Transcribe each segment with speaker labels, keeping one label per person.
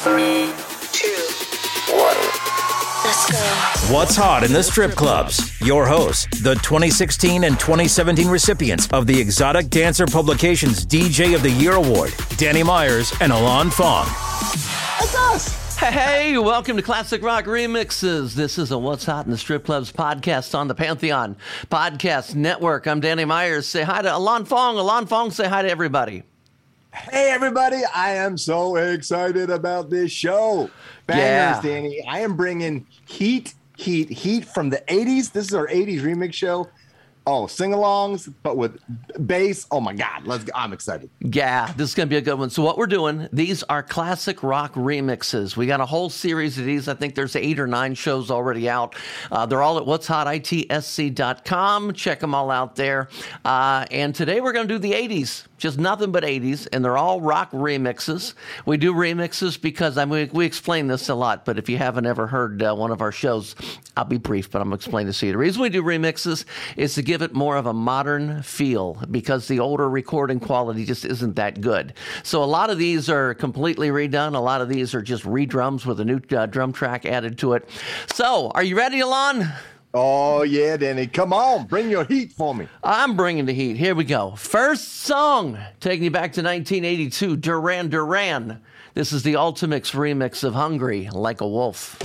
Speaker 1: Three, two, one. Let's go.
Speaker 2: What's hot in the strip clubs? Your hosts, the 2016 and 2017 recipients of the Exotic Dancer Publications DJ of the Year Award, Danny Myers and Alon Fong.
Speaker 3: That's us.
Speaker 4: Hey, welcome to Classic Rock Remixes. This is a What's Hot in the Strip Clubs podcast on the Pantheon Podcast Network. I'm Danny Myers. Say hi to Alon Fong. Alon Fong, say hi to everybody.
Speaker 3: Hey, everybody. I am so excited about this show. Bangers,
Speaker 4: Yeah.
Speaker 3: Danny. I am bringing heat, heat, heat from the 80s. This is our 80s remix show. Oh, sing alongs, but with bass. Oh, my God. Let's go. I'm excited.
Speaker 4: Yeah, this is going to be a good one. So, what we're doing, these are classic rock remixes. We got a whole series of these. I think there's eight or nine shows already out. Uh, they're all at what's hot, itsc.com. Check them all out there. Uh, and today we're going to do the 80s, just nothing but 80s, and they're all rock remixes. We do remixes because I mean, we explain this a lot, but if you haven't ever heard uh, one of our shows, I'll be brief, but I'm going to explain this to you. The reason we do remixes is to give it more of a modern feel because the older recording quality just isn't that good. So a lot of these are completely redone. A lot of these are just redrums with a new uh, drum track added to it. So, are you ready, Alon?
Speaker 3: Oh, yeah, Danny. Come on. Bring your heat for me.
Speaker 4: I'm bringing the heat. Here we go. First song, taking you back to 1982, Duran Duran. This is the Ultimix remix of Hungry Like a Wolf.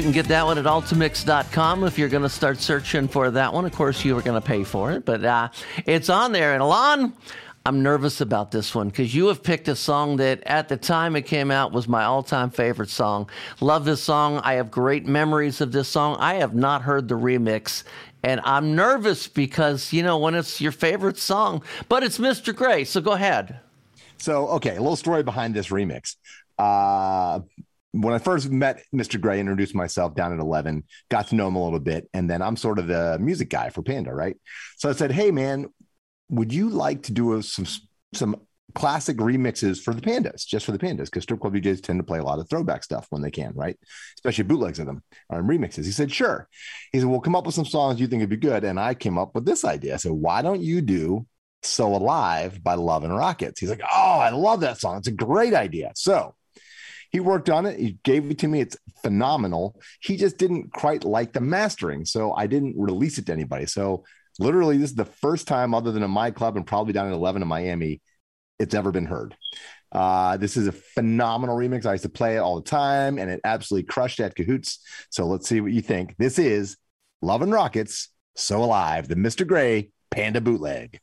Speaker 5: You
Speaker 4: can get that one at Ultimix.com if you're going to start searching for that one. Of course, you are going to pay for it, but uh, it's on there. And Alon, I'm nervous about this one because you have picked a song that at the time it came out was my all time favorite song. Love this song. I have great memories of this song. I have not heard the remix. And I'm nervous because, you know, when it's your favorite song, but it's Mr. Gray. So go ahead.
Speaker 3: So, okay, a little story behind this remix. Uh, when I first met Mr. Gray, introduced myself down at 11, got to know him a little bit. And then I'm sort of the music guy for Panda, right? So I said, Hey, man, would you like to do a, some, some classic remixes for the Pandas, just for the Pandas? Because strip club DJs tend to play a lot of throwback stuff when they can, right? Especially bootlegs of them or remixes. He said, Sure. He said, Well, come up with some songs you think would be good. And I came up with this idea. I said, Why don't you do so Alive by Love and Rockets. He's like, Oh, I love that song. It's a great idea. So he worked on it. He gave it to me. It's phenomenal. He just didn't quite like the mastering. So I didn't release it to anybody. So literally, this is the first time, other than in my club and probably down at 11 in Miami, it's ever been heard. Uh, this is a phenomenal remix. I used to play it all the time and it absolutely crushed at Cahoots. So let's see what you think. This is Love and Rockets, So Alive, the Mr. Gray Panda bootleg.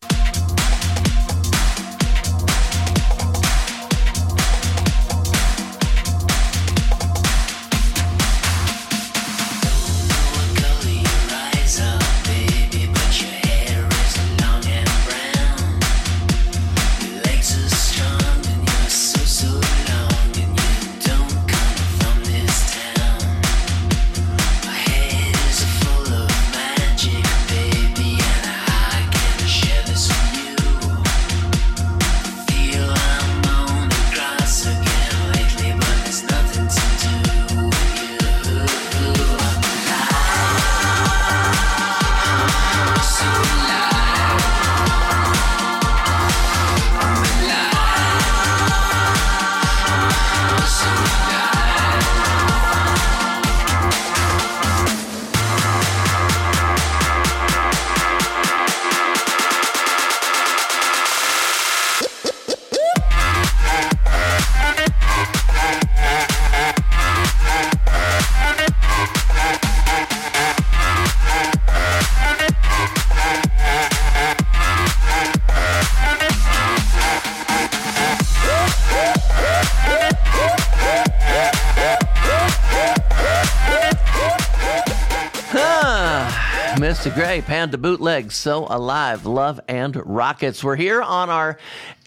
Speaker 4: Dr. Gray, Panda Bootleg, So Alive, Love and Rockets. We're here on our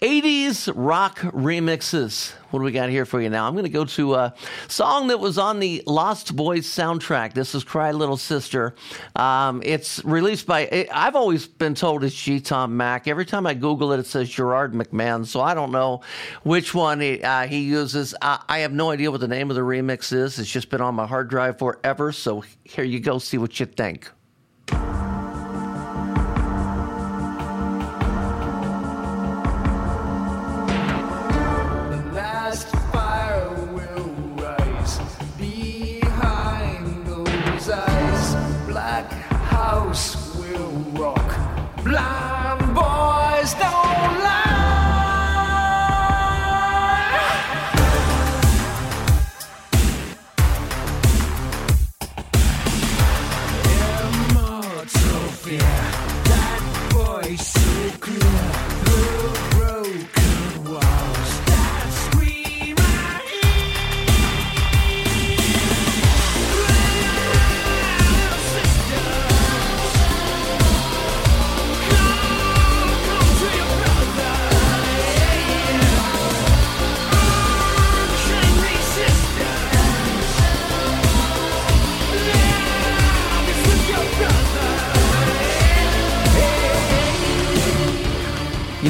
Speaker 4: 80s rock remixes. What do we got here for you now? I'm going to go to a song that was on the Lost Boys soundtrack. This is Cry Little Sister. Um, it's released by, I've always been told it's G. Tom Mac. Every time I Google it, it says Gerard McMahon. So I don't know which one he, uh, he uses. Uh, I have no idea what the name of the remix is. It's just been on my hard drive forever. So here you go. See what you think.
Speaker 5: Rock. Blind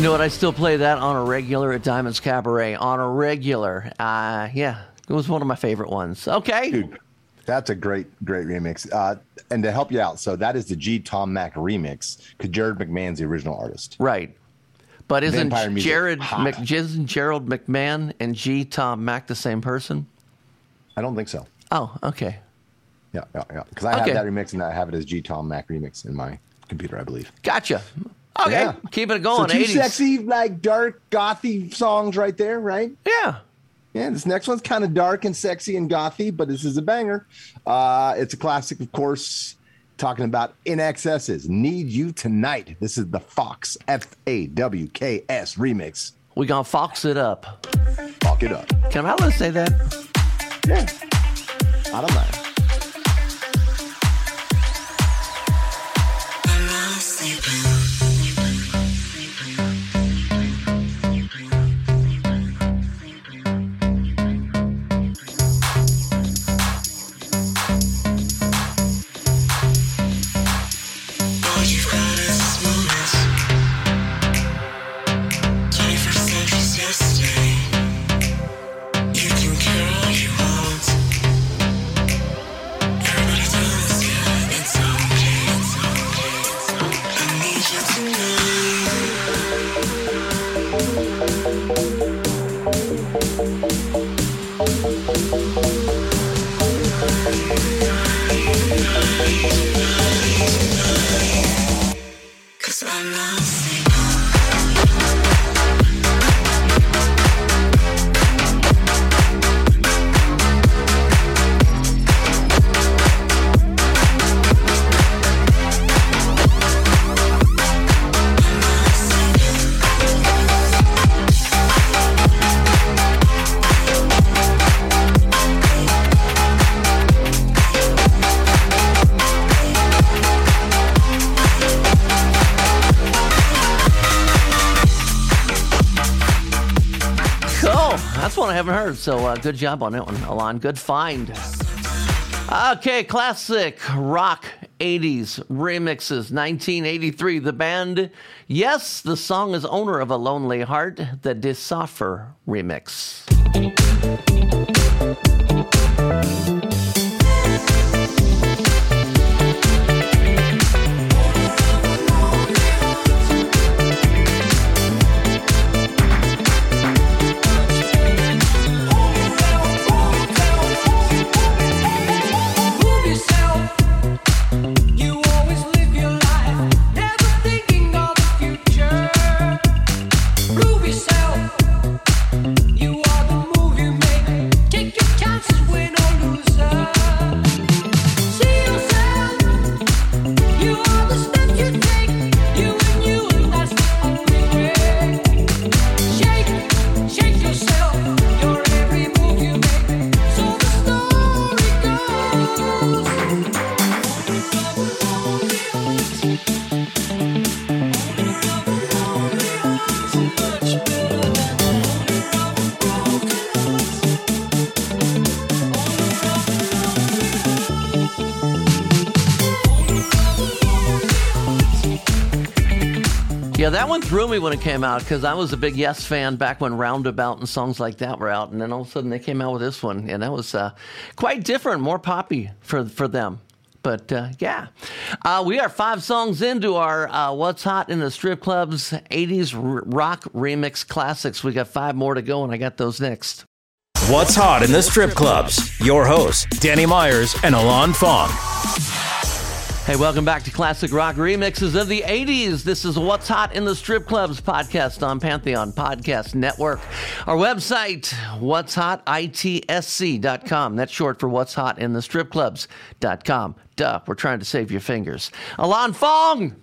Speaker 4: You know what? I still play that on a regular at Diamonds Cabaret. On a regular. Uh, yeah, it was one of my favorite ones. Okay.
Speaker 3: Dude, that's a great, great remix. Uh, and to help you out, so that is the G. Tom Mac remix because Jared McMahon's the original artist.
Speaker 4: Right. But isn't Jared. Mc, isn't Gerald McMahon and G. Tom Mac the same person?
Speaker 3: I don't think so.
Speaker 4: Oh, okay.
Speaker 3: Yeah, yeah, yeah. Because I
Speaker 4: Okay.
Speaker 3: have that remix and I have it as G. Tom Mac remix in my computer, I believe.
Speaker 4: Gotcha. Okay.
Speaker 3: Yeah.
Speaker 4: Keeping it
Speaker 3: So
Speaker 4: going.
Speaker 3: two
Speaker 4: 80s.
Speaker 3: sexy, like dark, gothy songs right there, right?
Speaker 4: Yeah.
Speaker 3: Yeah, this next one's kind of dark and sexy and gothy, but this is a banger. Uh, it's a classic, of course. Talking about INXS, need you tonight. This is the Fawks F A W K S remix.
Speaker 4: We gonna fox it up.
Speaker 3: Fox it up.
Speaker 4: Can I let say that?
Speaker 3: Yeah, I don't mind.
Speaker 4: One I haven't heard. So uh, good job on that one, Alon. Good find. Okay, classic rock 80s remixes. 1983, the band. Yes, the song is owner of a lonely heart. The
Speaker 5: DE SOFFER remix.
Speaker 4: Yeah, that one threw me when it came out because I was a big Yes fan back when Roundabout and songs like that were out, and then all of a sudden they came out with this one, and that was uh, quite different, more poppy for for them. But uh, yeah, uh, we are five songs into our uh, What's Hot in the Strip Clubs 80s r- rock remix classics. We got five more to go, and I got those next.
Speaker 2: What's hot in the strip clubs? Your hosts, Danny Myers and Alon Fong.
Speaker 4: Hey, welcome back to Classic Rock Remixes of the 80s. This is What's Hot in the Strip Clubs podcast on Pantheon Podcast Network. Our website, what's hot, ITSC.com. That's short for what's hot in the strip clubs.com. Duh, we're trying to save your fingers. Alon Fong,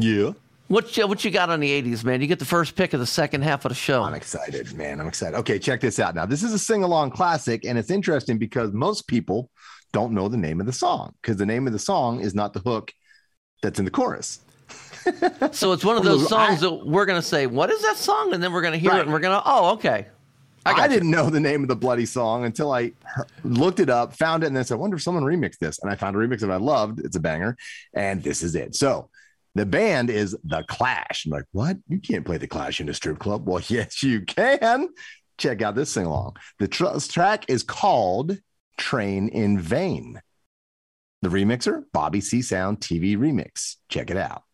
Speaker 3: Yeah.
Speaker 4: what you, what you got on the 80s, man? You get the first pick of the second half of the show.
Speaker 3: I'm excited, man. I'm excited. Okay, check this out. Now, this is a sing along classic, and it's interesting because most people don't know the name of the song because the name of the song is not the hook that's in the chorus.
Speaker 4: So it's one of those songs that we're going to say, what is that song? And then we're going to hear
Speaker 3: Right.
Speaker 4: it and we're going to, oh, okay. I,
Speaker 3: I, didn't know the name of the bloody song until I looked it up, found it, and then said, I wonder if someone remixed this. And I found a remix that I loved. It's a banger. And this is it. So the band is The Clash. I'm like, what? You can't play The Clash in a strip club. Well, yes, you can. Check out this sing along. The tr- track is called Train in Vain. The remixer, Bobby C Sound TV Remix. Check it out.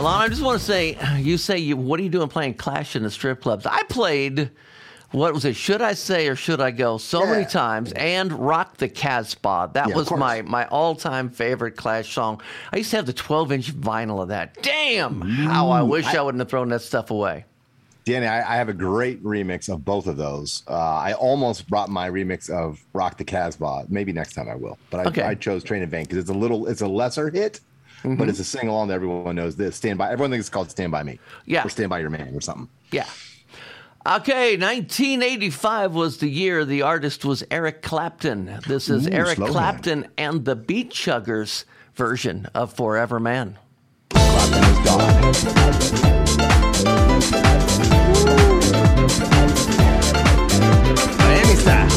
Speaker 4: Alana, I just want to say, you say, you, what are you doing playing Clash in the strip clubs? I played, what was it, Should I Say or Should I Go so many times, and Rock the Casbah. That
Speaker 3: Yeah,
Speaker 4: was my, my all time favorite Clash song. I used to have the 12 inch vinyl of that. Damn, how I wish I, wouldn't have thrown that stuff away.
Speaker 3: Danny, I, I have a great remix of both of those. Uh, I almost brought my remix of Rock the Casbah. Maybe next time I will. But I,
Speaker 4: Okay.
Speaker 3: I chose Train in Vain because it's a little, it's a lesser hit,
Speaker 4: Mm-hmm.
Speaker 3: but it's a sing along that everyone knows. This Stand by. Everyone thinks it's called Stand by Me.
Speaker 4: Yeah.
Speaker 3: Or Stand by Your Man or something.
Speaker 4: Yeah. Okay, 1985 was the year the artist was Eric Clapton. This is
Speaker 3: Ooh,
Speaker 4: Eric. Clapton and the Beatchuggers version of Forever Man.
Speaker 3: Clapton is God. Miami style.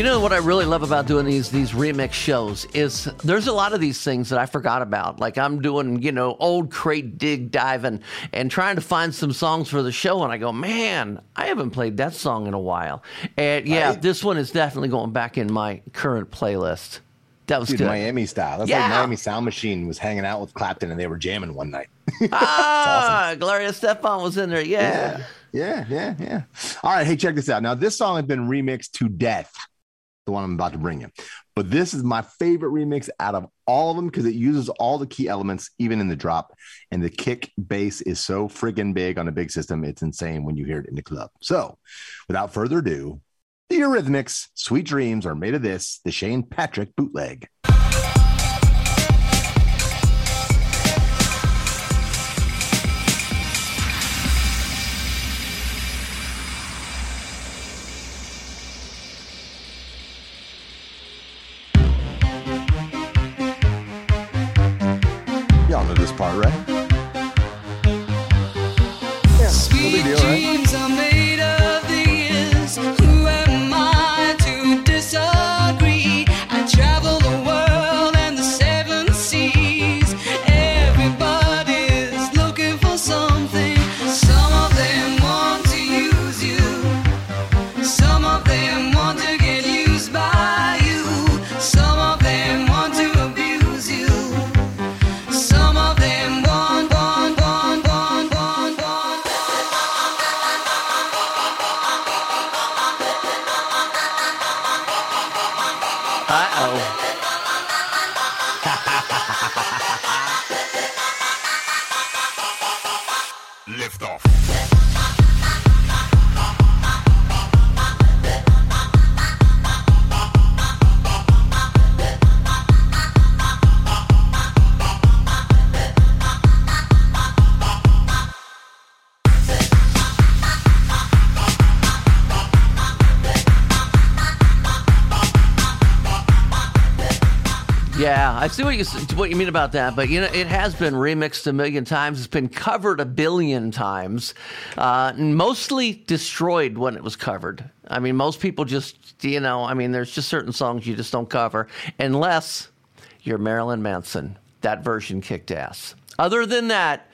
Speaker 5: You
Speaker 4: know what I really love about doing these these remix shows is there's a lot of these things that I forgot about. Like I'm doing, you know, old crate dig diving and trying to find some songs for the show and I go, "Man, I haven't played that song in a while." And yeah, this one is definitely going back in my current playlist. That was
Speaker 3: Dude,
Speaker 4: good.
Speaker 3: Miami style. That's
Speaker 4: Yeah.
Speaker 3: like Miami Sound Machine was hanging out with Clapton and they were jamming one night.
Speaker 4: ah, Gloria Estefan was in there. Yeah.
Speaker 3: Yeah, yeah, yeah. All right, hey, check this out. Now, this song has been remixed to death, the one I'm about to bring you. But this is my favorite remix out of all of them because it uses all the key elements, even in the drop. And the kick bass is so friggin' big on a big system. It's insane when you hear it in the club. So, without further ado, the Eurythmics, Sweet Dreams are made of this, the Shane Patrick bootleg. Part, right? Yeah,
Speaker 5: I
Speaker 4: see what you what you mean about that, but you know it has been remixed a million times. It's been covered a billion times, uh, mostly destroyed when it was covered. I mean, most people just you know, I mean, there's just certain songs you just don't cover unless you're Marilyn Manson. That version kicked ass. Other than that,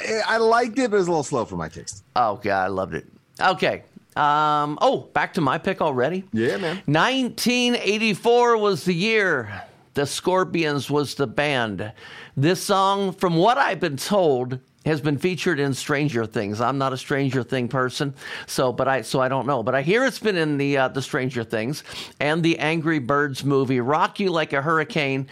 Speaker 3: I- I liked it, but it was a little slow for my taste.
Speaker 4: oh god, I loved it. Okay. Um, oh, back to my pick already.
Speaker 3: Yeah, man.
Speaker 4: 1984 was the year. The Scorpions was the band. This song, from what I've been told, has been featured in Stranger Things. I'm not a Stranger Thing person, so but I so I don't know. But I hear it's been in the uh, the Stranger Things and the Angry Birds movie, "Rock You Like a Hurricane."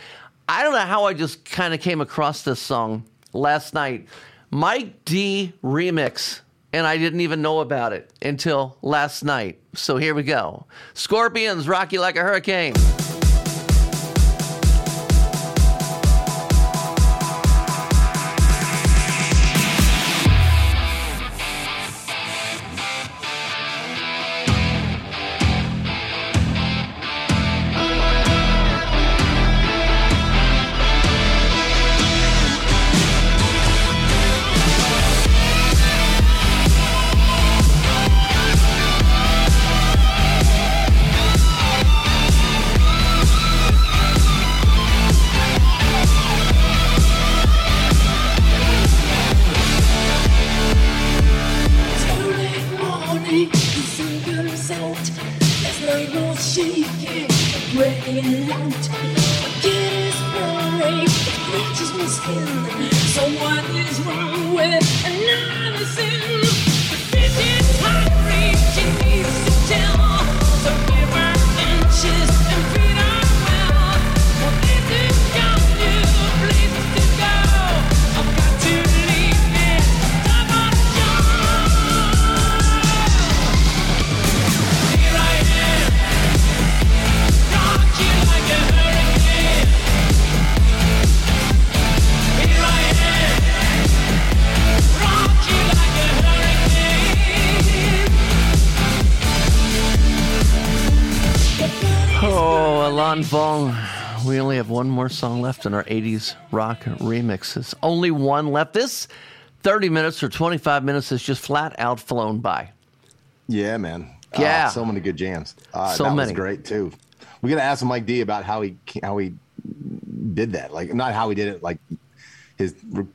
Speaker 4: I don't know how I just kind of came across this song last night. Mike D remix and I didn't even know about it until last night. So here we go. Scorpions rocky like a hurricane. One more song left in our 80s rock remixes. Only one left. This 30 minutes or 25 minutes is just flat out flown by.
Speaker 3: Yeah, man. Ah,
Speaker 4: Yeah.
Speaker 3: so many good jams. Uh,
Speaker 4: So
Speaker 3: that
Speaker 4: many.
Speaker 3: was great too. We got to ask Mike D about how he how he did that. Like not how he did it. Like his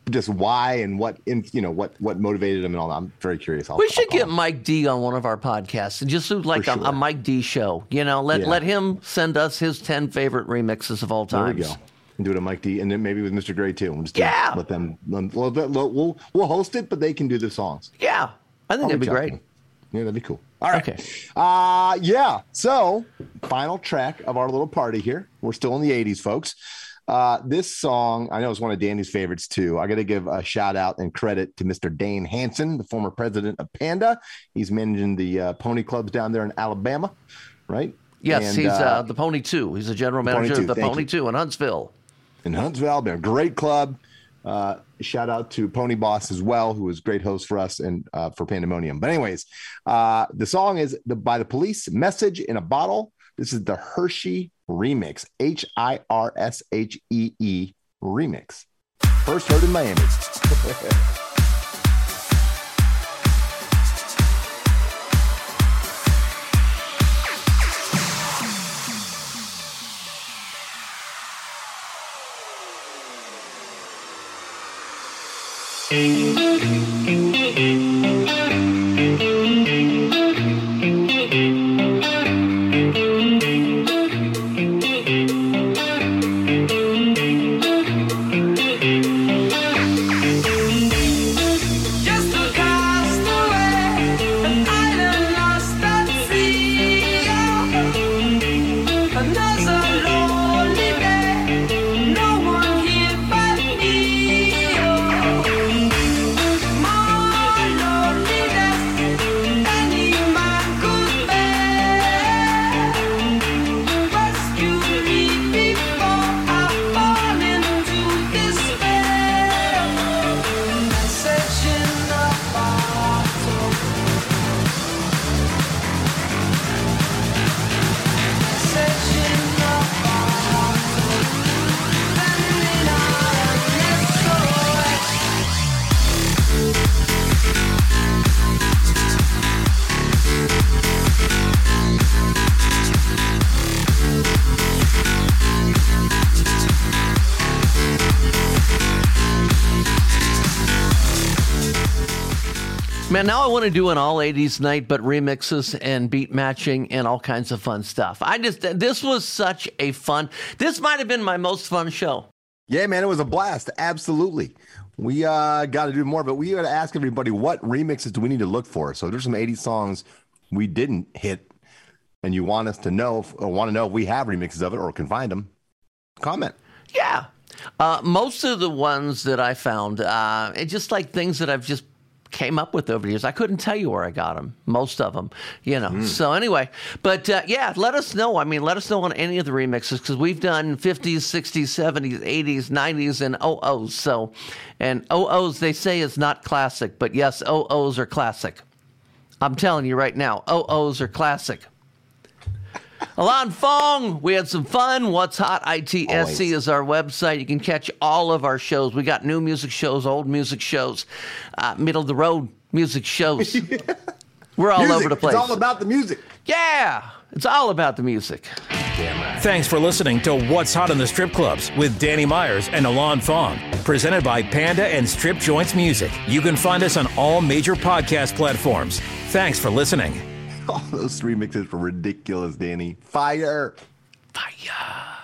Speaker 3: just why and what in you know what what motivated him and all. that. I'm very curious. I'll,
Speaker 4: We
Speaker 3: I'll
Speaker 4: should get
Speaker 3: him.
Speaker 4: Mike D on one of our podcasts and just do like
Speaker 3: For
Speaker 4: a, a. Mike D show. You know, let
Speaker 3: Yeah.
Speaker 4: let him send us his ten favorite remixes of all
Speaker 3: time.
Speaker 4: There
Speaker 3: we go. And do it at Mike D, and then maybe with Mr. Gray too. We'll just do-
Speaker 4: Yeah.
Speaker 3: let them. We'll, we'll we'll host it, but they can do the songs.
Speaker 4: Yeah, I think
Speaker 3: I'll
Speaker 4: that'd be great.
Speaker 3: Yeah, that'd be cool. All right.
Speaker 4: Okay.
Speaker 3: Uh yeah. So final track of our little party here. We're still in the 80s, folks. Uh, this song, I know it's one of Danny's favorites too. I got to give a shout out and credit to Mr. Dane Hansen, the former president of Panda. He's managing the uh, pony clubs down there in Alabama, right?
Speaker 4: Yes,
Speaker 3: And,
Speaker 4: he's uh,
Speaker 3: uh,
Speaker 4: the Pony Two. He's the general manager of the Pony
Speaker 3: you.
Speaker 4: Two in Huntsville.
Speaker 3: in Huntsville, Alabama. Great club. Uh, shout out to Pony Boss as well, who was great host for us and uh, for Pandemonium. But anyways, uh, the song is the, by the Police. Message in a bottle. This is the Hirshee remix. H I R S H E E remix. First heard in Miami.
Speaker 5: Just Man,
Speaker 4: now I want to do an all 80s night, but remixes and beat matching and all kinds of fun stuff. I just, this was such a fun, this might have been my most fun show.
Speaker 3: Yeah, man, it was a blast. Absolutely. We uh, got to do more, but we got to ask everybody what remixes do we need to look for. So there's some 80 songs we didn't hit, and you want us to know, want to know if we have remixes of it or can find them. Comment.
Speaker 4: Yeah. Uh, most of the ones that I found, uh, it's just like things that I've just came up with over the years. I couldn't tell you where I got them, most of them, you know. So anyway, but uh, yeah, let us know. I mean, let us know on any of the remixes because we've done 50s, 60s, 70s, 80s, 90s, and OOs. So, and OOs they say is not classic, but yes, OOs are classic. I'm telling you right now, OOs are classic. Alon Fong, we had some fun. What's Hot ITSC
Speaker 3: Always.
Speaker 4: is our website. You can catch all of our shows. We got new music shows, old music shows, uh, middle of the road music shows. We're all
Speaker 3: Music.
Speaker 4: over the place.
Speaker 3: It's all about the music.
Speaker 4: yeah, it's all about the music.
Speaker 2: Thanks for listening to What's Hot in the Strip Clubs with Danny Myers and Alon Fong. Presented by Panda and Strip Joints Music. You can find us on all major podcast platforms. Thanks for listening.
Speaker 3: All those remixes were ridiculous, Danny. Fire.
Speaker 4: Fire.